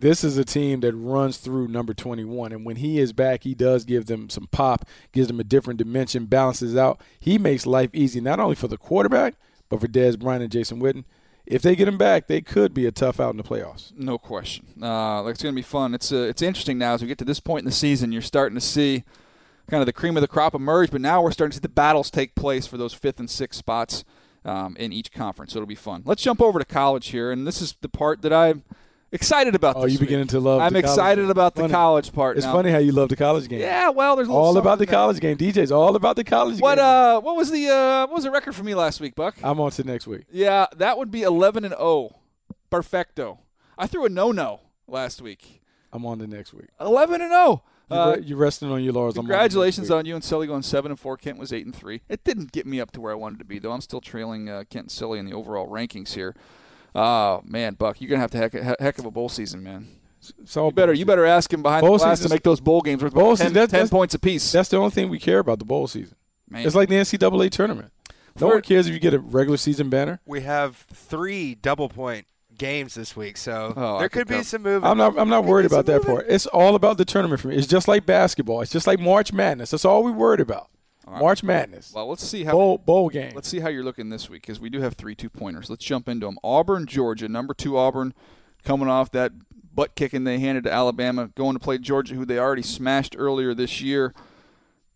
Speaker 3: this is a team that runs through number 21. And when he is back, he does give them some pop, gives them a different dimension, balances out. He makes life easy, not only for the quarterback, but for Dez Bryant and Jason Witten. If they get him back, they could be a tough out in the playoffs.
Speaker 2: No question. Uh, it's going to be fun. It's uh, it's interesting now as we get to this point in the season. You're starting to see kind of the cream of the crop emerge, but now we're starting to see the battles take place for those fifth and sixth spots um, in each conference. So it'll be fun. Let's jump over to college here, and this is the part that I'm excited about.
Speaker 3: Oh, you
Speaker 2: week.
Speaker 3: beginning to love
Speaker 2: I'm
Speaker 3: the
Speaker 2: excited
Speaker 3: game.
Speaker 2: about the
Speaker 3: Funny.
Speaker 2: college part.
Speaker 3: It's
Speaker 2: now.
Speaker 3: funny how you love the college game.
Speaker 2: Yeah, well, there's
Speaker 3: all about the
Speaker 2: there.
Speaker 3: college game. DJ's all about the college
Speaker 2: What
Speaker 3: game.
Speaker 2: uh, what was the uh, what was the record for me last week, Buck?
Speaker 3: I'm on to next week.
Speaker 2: Yeah, that would be 11 and 0. Perfecto. I threw a no-no last week.
Speaker 3: I'm on to next week.
Speaker 2: 11 and 0.
Speaker 3: You
Speaker 2: Uh,
Speaker 3: re- you're resting on your laurels. I'm on to next
Speaker 2: Congratulations on you and Sully going seven and four. Kent was eight and three. It didn't get me up to where I wanted to be, though. I'm still trailing uh, Kent and Sully in the overall rankings here. Oh man, Buck, you're gonna have to heck, heck of a bowl season, man.
Speaker 3: So
Speaker 2: You better you better ask him behind
Speaker 3: Bowl
Speaker 2: the glass to make those bowl games worth
Speaker 3: Bowl
Speaker 2: about 10,
Speaker 3: season, that-
Speaker 2: 10
Speaker 3: that's-
Speaker 2: points apiece.
Speaker 3: That's the only thing we care about the bowl season.
Speaker 2: Man.
Speaker 3: It's like the NCAA tournament. No
Speaker 2: For-
Speaker 3: one cares if you get a regular season banner.
Speaker 7: We have three double point games this week, so
Speaker 2: Oh,
Speaker 7: there
Speaker 2: could
Speaker 7: could be
Speaker 2: go-
Speaker 7: some movement.
Speaker 3: I'm not. I'm not worried about that
Speaker 7: movement.
Speaker 3: part. It's all about the tournament for me. It's just like basketball. It's just like March Madness. That's all we worried about. March Madness.
Speaker 2: Well, let's see how
Speaker 3: Bowl bowl game.
Speaker 2: Let's see how you're looking this week because we do have three two pointers. Let's jump into them. Auburn, Georgia, number two Auburn, coming off that butt kicking they handed to Alabama, going to play Georgia, who they already smashed earlier this year.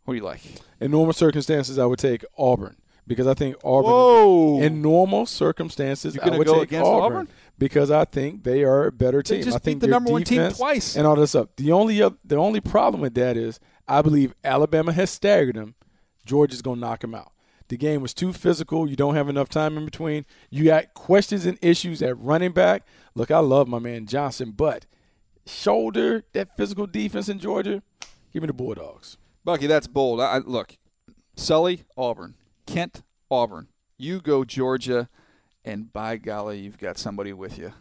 Speaker 2: What do you like?
Speaker 3: In normal circumstances, I would take Auburn because I think Auburn.
Speaker 2: Whoa!
Speaker 3: In normal circumstances,
Speaker 2: You're
Speaker 3: I
Speaker 2: gonna
Speaker 3: would
Speaker 2: go
Speaker 3: take
Speaker 2: against
Speaker 3: Auburn,
Speaker 2: Auburn?
Speaker 3: Because I think they are a better
Speaker 2: They
Speaker 3: team.
Speaker 2: just
Speaker 3: I think
Speaker 2: beat the number one team twice.
Speaker 3: and all this stuff. The only oth- the only problem with that is I believe Alabama has staggered them. Georgia's gonna knock them out. The game was too physical. You don't have enough time in between. You got questions and issues at running back. Look, I love my man Johnson, but shoulder, that physical defense in Georgia, give me the Bulldogs.
Speaker 2: Bucky, that's bold. I, I, look, Sully, Auburn, Kent, Auburn. You go Georgia, and by golly, you've got somebody with you.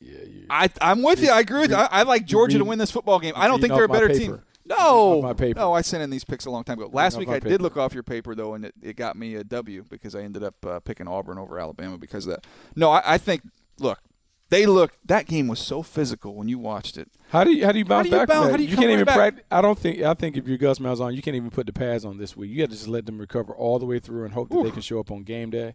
Speaker 3: Yeah, you.
Speaker 2: I, I'm with you. I agree with you. I, I like Georgia to win this football game. I don't think they're a better
Speaker 3: paper.
Speaker 2: team. No,
Speaker 3: my paper.
Speaker 2: no, I sent in these picks a long time ago. Last week I did look off your paper though, and it, it got me a W because I ended up uh, picking Auburn over Alabama because of that. No, I, I think look, they look that game was so physical when you watched it.
Speaker 3: How do you how do you bounce back
Speaker 2: bounce-
Speaker 3: from
Speaker 2: how do you come
Speaker 3: can't even
Speaker 2: back?
Speaker 3: practice. I don't think. I think if you're Gus Malzahn, you can't even put the pads on this week. You got to just let them recover all the way through and hope that they can show up on game day.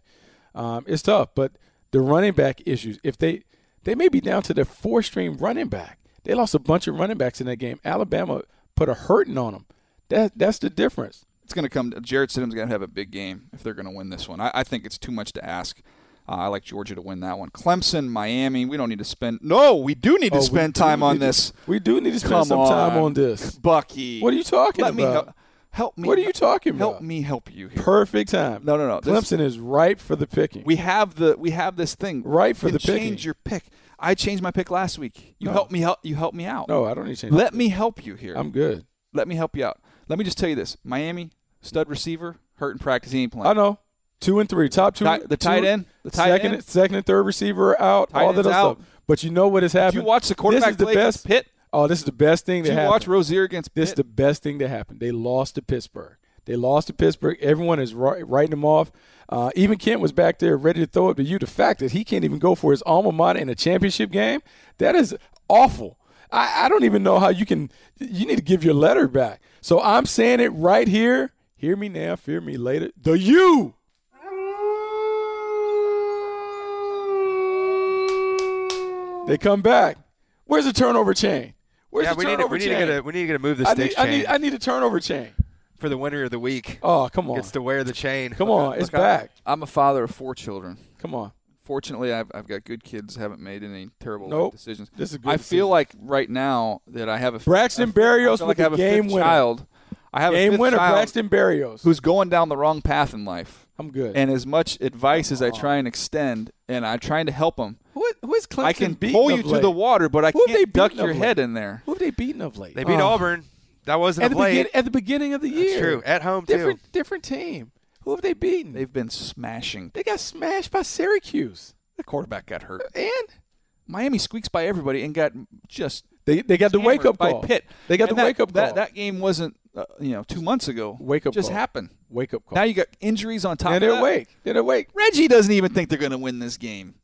Speaker 3: Um, it's tough, but the running back issues. If they they may be down to their four string running back. They lost a bunch of running backs in that game. Alabama put a hurting on them. That that's the difference.
Speaker 2: It's going to come. Jarrett Stidham's going to have a big game if they're going to win this one. I, I think it's too much to ask. Uh, I like Georgia to win that one. Clemson, Miami. We don't need to spend. No, we do need to
Speaker 3: Oh,
Speaker 2: spend time on
Speaker 3: to-
Speaker 2: this.
Speaker 3: we do need to spend
Speaker 2: Come
Speaker 3: some time
Speaker 2: on.
Speaker 3: on this.
Speaker 2: Bucky.
Speaker 3: What are you talking
Speaker 2: Let me
Speaker 3: about?
Speaker 2: Help, me.
Speaker 3: What are you talking
Speaker 2: help
Speaker 3: about?
Speaker 2: Help me help you here.
Speaker 3: Perfect time.
Speaker 2: No, no, no. This-
Speaker 3: Clemson is ripe for the picking.
Speaker 2: we have the we have this thing
Speaker 3: Right for the picking.
Speaker 2: change your pick. I changed my pick last week. You
Speaker 3: No.
Speaker 2: help me help you help me out.
Speaker 3: no, I don't need to change.
Speaker 2: Let me help you here.
Speaker 3: I'm good.
Speaker 2: Let me help you out. Let me just tell you this: Miami stud receiver hurt in practice. He ain't playing.
Speaker 3: I know. Two and three, top two.
Speaker 2: The tight
Speaker 3: two-
Speaker 2: end, the tight
Speaker 3: second,
Speaker 2: end.
Speaker 3: second and third receiver are out.
Speaker 2: Tight
Speaker 3: all that
Speaker 2: out.
Speaker 3: stuff. But you know what has happened?
Speaker 2: Did you watch the quarterback
Speaker 3: This is the
Speaker 2: play
Speaker 3: best.
Speaker 2: Pitt?
Speaker 3: Oh, this is the best thing
Speaker 2: Did
Speaker 3: that happened.
Speaker 2: watch Rosier against
Speaker 3: This is the best thing that happened. They lost to Pittsburgh. They lost to Pittsburgh. Everyone is writing them off. Uh, even Kent was back there ready to throw it to you. The fact that he can't even go for his alma mater in a championship game, that is awful. I, I don't even know how you can. You need to give your letter back. So I'm saying it right here. Hear me now, fear me later. The U. They come back. Where's the turnover chain? Where's
Speaker 7: yeah,
Speaker 3: the
Speaker 7: we need, to,
Speaker 3: turnover
Speaker 7: we, need to get a, we need to get a move the
Speaker 3: I
Speaker 7: sticks
Speaker 3: need, I
Speaker 7: chain
Speaker 3: need, I need a turnover chain.
Speaker 7: for the winner of the week.
Speaker 3: Oh, come on.
Speaker 7: Gets to wear the chain.
Speaker 3: Come on. It's
Speaker 2: Look, I-
Speaker 3: back.
Speaker 2: I'm a father of four children.
Speaker 3: Come on.
Speaker 2: Fortunately, I've, I've got good kids. Haven't made any terrible life
Speaker 3: Nope.
Speaker 2: decisions.
Speaker 3: This is a good
Speaker 2: I
Speaker 3: decision.
Speaker 2: feel like right now that I have a
Speaker 3: Braxton
Speaker 2: I feel-
Speaker 3: Berrios
Speaker 2: feel
Speaker 3: with
Speaker 2: like I have
Speaker 3: the
Speaker 2: a
Speaker 3: game
Speaker 2: fifth
Speaker 3: winner.
Speaker 2: child. I have a
Speaker 3: Game
Speaker 2: fifth
Speaker 3: winner,
Speaker 2: child
Speaker 3: Braxton Berrios.
Speaker 2: who's going down the wrong path in life.
Speaker 3: I'm good.
Speaker 2: And as much advice as I try and extend, and I'm trying to help him,
Speaker 3: who, who is Clemson
Speaker 2: I can
Speaker 3: beaten
Speaker 2: pull you to
Speaker 3: late?
Speaker 2: the water, but I
Speaker 3: Who they
Speaker 2: can't duck your head in there.
Speaker 3: Who have they beaten of late?
Speaker 7: They beat
Speaker 3: Oh.
Speaker 7: Auburn. That wasn't
Speaker 3: at
Speaker 7: a
Speaker 3: the,
Speaker 7: play.
Speaker 3: begin, at the beginning of the year.
Speaker 7: true. At home, too.
Speaker 3: different, Different team. Who have they beaten?
Speaker 2: They've been smashing.
Speaker 3: they got smashed by Syracuse.
Speaker 2: The quarterback got hurt.
Speaker 3: And
Speaker 2: Miami squeaks by everybody and got just
Speaker 3: they, they got the wake up
Speaker 2: by. Pitt.
Speaker 3: They got
Speaker 2: And
Speaker 3: the
Speaker 2: that,
Speaker 3: wake up call.
Speaker 2: That, that game wasn't, uh, you know, two months ago.
Speaker 3: Wake up
Speaker 2: just
Speaker 3: call.
Speaker 2: happened.
Speaker 3: wake up call.
Speaker 2: Now you got injuries on top
Speaker 3: and
Speaker 2: of
Speaker 3: they're
Speaker 2: that.
Speaker 3: awake. They're awake.
Speaker 2: Reggie doesn't even think they're going to win this game.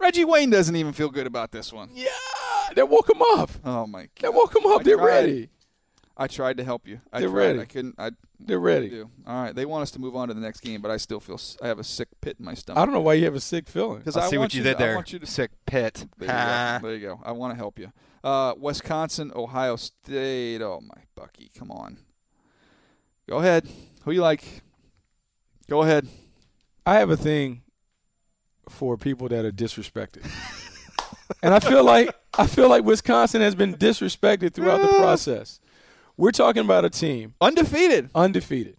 Speaker 2: Reggie Wayne doesn't even feel good about this one.
Speaker 3: Yeah, they woke him up.
Speaker 2: Oh my God.
Speaker 3: They woke him up.
Speaker 2: I
Speaker 3: They're
Speaker 2: tried.
Speaker 3: ready.
Speaker 2: I tried to help you. I
Speaker 3: They're
Speaker 2: tried.
Speaker 3: ready.
Speaker 2: I couldn't. I
Speaker 3: They're ready.
Speaker 2: do. All right. They want us to move on to the next game, but I still feel I have a sick pit in my stomach.
Speaker 3: I don't know why you have a sick feeling.
Speaker 2: Because
Speaker 7: I'll
Speaker 2: I
Speaker 7: see what you
Speaker 2: to-
Speaker 7: did
Speaker 2: I
Speaker 7: there.
Speaker 2: want you to
Speaker 7: Sick pit.
Speaker 2: There you,
Speaker 7: Ha.
Speaker 2: go. there you go. I want to help you. Uh, Wisconsin, Ohio State. Oh my Bucky, come on. Go ahead. Who you like? Go ahead.
Speaker 3: I have a thing for people that are disrespected. and I feel like I feel like Wisconsin has been disrespected throughout the process. We're talking about a team
Speaker 2: Undefeated.
Speaker 3: undefeated.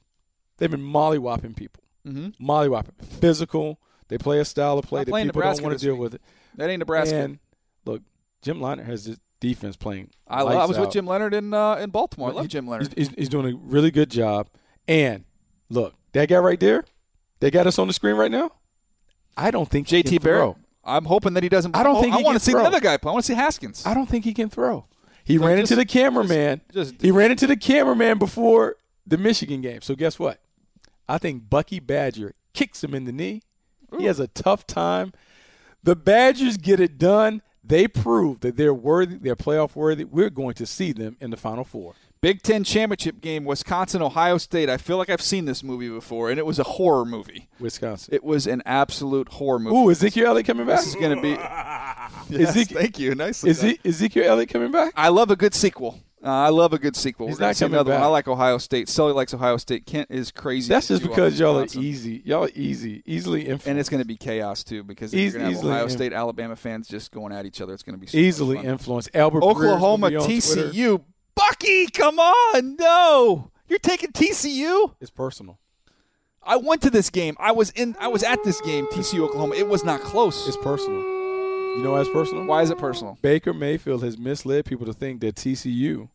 Speaker 3: They've been mollywhopping people.
Speaker 2: Mm-hmm.
Speaker 3: Mollywhopping. Physical. They play a style of play that people
Speaker 2: Nebraska
Speaker 3: don't want to deal
Speaker 2: week.
Speaker 3: with it.
Speaker 2: That ain't Nebraska.
Speaker 3: And look, Jim Leonhard has this defense playing.
Speaker 2: I,
Speaker 3: lights
Speaker 2: I was with. Jim Leonhard in uh, in Baltimore. I love
Speaker 3: He-
Speaker 2: Jim Leonhard.
Speaker 3: He's, he's doing a really good job. And look, that guy right there, they got us on the screen right now. I don't think he can
Speaker 2: JT Barrett.
Speaker 3: throw.
Speaker 2: I'm hoping that he doesn't.
Speaker 3: I don't
Speaker 2: oh,
Speaker 3: think
Speaker 2: I want to see
Speaker 3: throw.
Speaker 2: the other guy play. I want to see Haskins.
Speaker 3: I don't think he can throw. He
Speaker 2: So
Speaker 3: ran
Speaker 2: just-
Speaker 3: into the cameraman.
Speaker 2: just- just-
Speaker 3: he ran into the cameraman before the Michigan game. So guess what? I think Bucky Badger kicks him in the knee. He has a tough time. The Badgers get it done. They prove that they're worthy. They're playoff worthy. We're going to see them in the Final Four.
Speaker 2: Big Ten championship game, Wisconsin, Ohio State. I feel like I've seen this movie before, and it was a horror movie.
Speaker 3: Wisconsin.
Speaker 2: It was an absolute horror movie.
Speaker 3: Ooh, Ezekiel Elliott coming back?
Speaker 2: This is going to be. Yes,
Speaker 3: Ezek-
Speaker 2: thank you. Nicely
Speaker 3: he, Ezekiel Elliott coming back?
Speaker 2: I love a good sequel. Uh, I love a good sequel.
Speaker 3: He's
Speaker 2: We're
Speaker 3: not coming
Speaker 2: another one.
Speaker 3: back.
Speaker 2: I like Ohio State. Sully likes Ohio State. Kent is crazy.
Speaker 3: That's just because y'all are easy. Y'all are easy, easily influenced.
Speaker 2: And it's going to be chaos too because
Speaker 3: Eas-
Speaker 2: you're going to have Ohio
Speaker 3: in-
Speaker 2: State, Alabama fans just going at each other. It's going to be so
Speaker 3: easily influenced. Albert
Speaker 2: Oklahoma,
Speaker 3: be on Twitter.
Speaker 2: TCU. Bucky, come on, no, you're taking TCU.
Speaker 3: It's personal.
Speaker 2: I went to this game. I was in. I was at this game. TCU, Oklahoma. It was not close.
Speaker 3: It's personal. You know why it's personal?
Speaker 2: Why is it personal?
Speaker 3: Baker Mayfield has misled people to think that TCU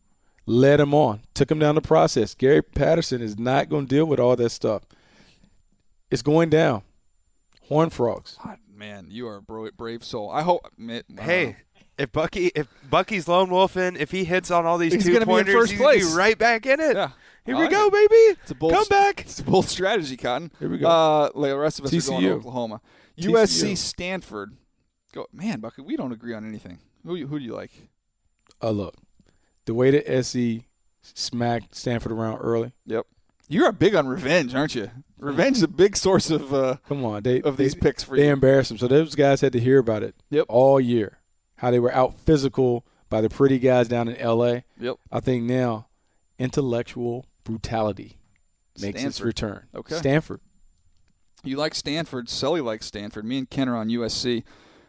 Speaker 3: led him on, took him down the process. Gary Patterson is not going to deal with all that stuff. It's going down. Horn frogs.
Speaker 2: God, man, you are a brave soul. I hope. Man, wow.
Speaker 7: Hey, if Bucky, if Bucky's lone wolfing, if he hits on all these
Speaker 2: He's
Speaker 7: two
Speaker 2: gonna be in
Speaker 7: pointers,
Speaker 2: first
Speaker 7: he's gonna
Speaker 2: place.
Speaker 7: be right back in it.
Speaker 2: Yeah.
Speaker 7: Here
Speaker 2: I
Speaker 7: we
Speaker 2: like
Speaker 7: go,
Speaker 2: it.
Speaker 7: baby.
Speaker 2: It's a bold
Speaker 7: Come back.
Speaker 2: It's a bold strategy, Cotton.
Speaker 3: Here we go.
Speaker 2: Uh, the rest of us are going to
Speaker 3: TCU.
Speaker 2: Oklahoma.
Speaker 3: TCU.
Speaker 2: USC, Stanford. Go, man, Bucky. We don't agree on anything. Who you, who do you like?
Speaker 3: Uh, look, the way that SC smacked Stanford around early.
Speaker 2: Yep. You're big on revenge, aren't you? Revenge is a big source of uh,
Speaker 3: Come on, they
Speaker 2: of
Speaker 3: they,
Speaker 2: these picks for
Speaker 3: they
Speaker 2: you.
Speaker 3: embarrassed them. So those guys had to hear about it
Speaker 2: Yep.
Speaker 3: all year. How they were out physical by the pretty guys down in L.A.
Speaker 2: Yep.
Speaker 3: I think now intellectual brutality makes its return.
Speaker 2: Okay.
Speaker 3: Stanford.
Speaker 2: You like Stanford. Sully likes Stanford. Me and Ken are on USC.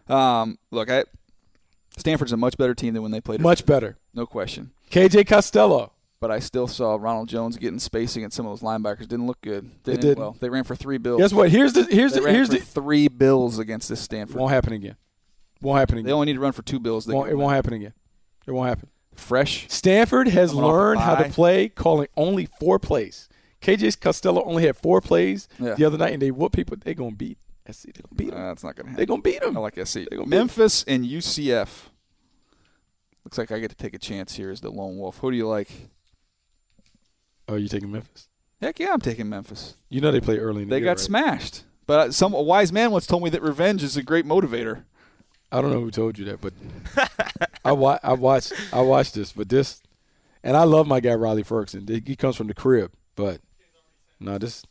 Speaker 2: Um, look, I, Stanford's a much better team than when they played.
Speaker 3: Much better.
Speaker 2: No question.
Speaker 3: KJ Costello.
Speaker 2: But I still saw Ronald Jones getting space against some of those linebackers. Didn't look good.
Speaker 3: They
Speaker 2: didn't,
Speaker 3: didn't.
Speaker 2: Well, they ran for three bills.
Speaker 3: Guess what? Here's the here's
Speaker 2: They
Speaker 3: the
Speaker 2: ran
Speaker 3: here's the
Speaker 2: three bills against this Stanford.
Speaker 3: won't happen again. Won't happen again.
Speaker 2: They only need to run for two bills. They
Speaker 3: Won't, it won't happen again. It won't happen.
Speaker 2: Fresh.
Speaker 3: Stanford has
Speaker 2: Coming off a
Speaker 3: learned how to play calling only four plays. KJ Costello only had four plays
Speaker 2: Yeah.
Speaker 3: the other night, and they what people. They're gonna beat SC. They're gonna beat them.
Speaker 2: Uh, that's not going to happen.
Speaker 3: They're gonna beat them.
Speaker 2: I like SC.
Speaker 3: They gonna
Speaker 2: Memphis and UCF. Looks like I get to take a chance here as the lone wolf. Who do you like?
Speaker 3: Oh, you taking Memphis?
Speaker 2: Heck yeah, I'm taking Memphis.
Speaker 3: You know they play early in the
Speaker 2: They
Speaker 3: year,
Speaker 2: got
Speaker 3: right?
Speaker 2: smashed. But some a wise man once told me that revenge is a great motivator.
Speaker 3: I don't know who told you that, but I wa- I watched I watched this, but this, and I love my guy Riley Ferguson. He comes from the crib, but no, this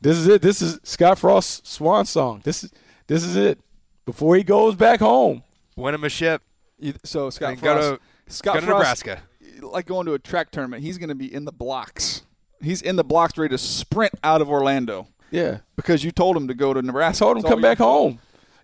Speaker 3: this is it. This is Scott Frost's swan song. This is this is it. Before he goes back home,
Speaker 7: Win him a ship.
Speaker 2: You- So Scott
Speaker 7: And go
Speaker 2: Frost,
Speaker 7: to-
Speaker 2: Scott
Speaker 7: go to
Speaker 2: Frost,
Speaker 7: Nebraska.
Speaker 2: like going to a track tournament, he's going to be in the blocks. He's in the blocks, ready to sprint out of Orlando
Speaker 3: yeah.
Speaker 2: because you told him to go to
Speaker 3: I
Speaker 2: Nebraska.
Speaker 3: told him
Speaker 2: That's
Speaker 3: come back
Speaker 2: told
Speaker 3: home.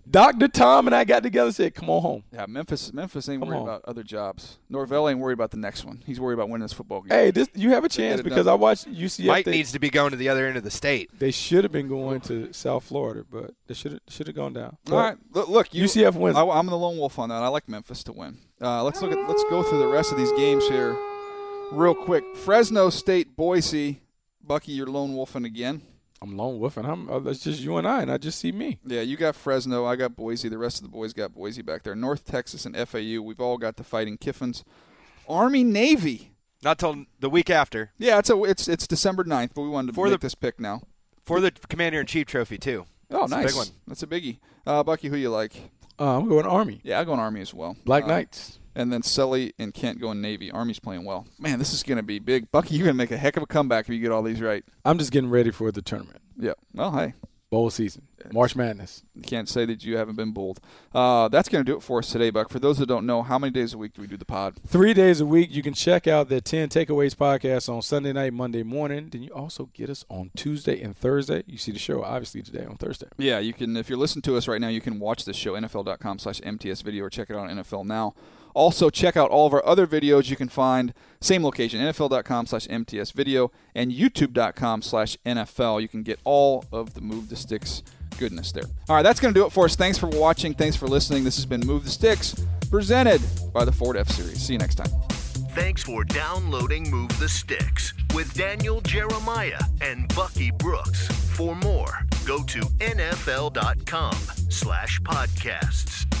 Speaker 3: Doctor Tom and I got together and said, "Come on home."
Speaker 2: Yeah, Memphis. Memphis ain't
Speaker 3: Come
Speaker 2: worried
Speaker 3: on.
Speaker 2: about other jobs. Norvell ain't worried about the next one. He's worried about winning this football game.
Speaker 3: Hey, this you have a chance because
Speaker 2: done.
Speaker 3: I watched UCF.
Speaker 7: Mike
Speaker 3: they,
Speaker 7: needs to be going to the other end of the state.
Speaker 3: they should have been going to South Florida, but they should have should have gone down.
Speaker 2: All right, look, look you,
Speaker 3: UCF wins.
Speaker 2: I, am the lone wolf on that. I like Memphis to win. Uh, let's look at. Let's go through the rest of these games here, real quick. Fresno State, Boise. Bucky, you're lone wolfing again.
Speaker 3: I'm lone wolfing. I'm. Uh, it's just you and I, and I just see me.
Speaker 2: Yeah, you got Fresno. I got Boise. The rest of the boys got Boise back there. North Texas and FAU. We've all got the fighting Kiffins. Army Navy.
Speaker 7: Not till the week after
Speaker 2: Yeah, it's a it's it's December 9th, but we wanted to
Speaker 7: For
Speaker 2: make
Speaker 7: the-
Speaker 2: this pick now.
Speaker 7: for the Commander in Chief trophy too.
Speaker 2: Oh,
Speaker 7: It's a
Speaker 2: nice.
Speaker 7: big one.
Speaker 2: That's a biggie. Uh, Bucky, who you like?
Speaker 3: Uh, I'm going Army.
Speaker 2: Yeah, I go in Army as well.
Speaker 3: Black
Speaker 2: Uh,
Speaker 3: Knights.
Speaker 2: And then Sully and Kent going Navy. Army's playing well. Man, this is going to be big. Bucky, you're going to make a heck of a comeback if you get all these right.
Speaker 3: I'm just getting ready for the tournament.
Speaker 2: Yeah. Well, hey,
Speaker 3: Bowl season. March Madness.
Speaker 2: you can't say that you haven't been bold. Uh, that's going to do it for us today, Buck. For those that don't know, how many days a week do we do the pod?
Speaker 3: Three days a week. You can check out the 10 Takeaways podcast on Sunday night, Monday morning. Then you also get us on Tuesday and Thursday. You see the show, obviously, today on Thursday.
Speaker 2: Yeah, you can. If you're listening to us right now, you can watch this show NFL.com slash MTS video or check it out on NFL Now. Also, check out all of our other videos. You can find same location NFL.com slash MTS video and YouTube.com slash NFL. You can get all of the Move the Sticks goodness there. All right, that's going to do it for us. Thanks for watching. Thanks for listening. This has been Move the Sticks, presented by the Ford F Series. See you next time.
Speaker 1: Thanks for downloading Move the Sticks with Daniel Jeremiah and Bucky Brooks. For more, go to NFL.com slash podcasts.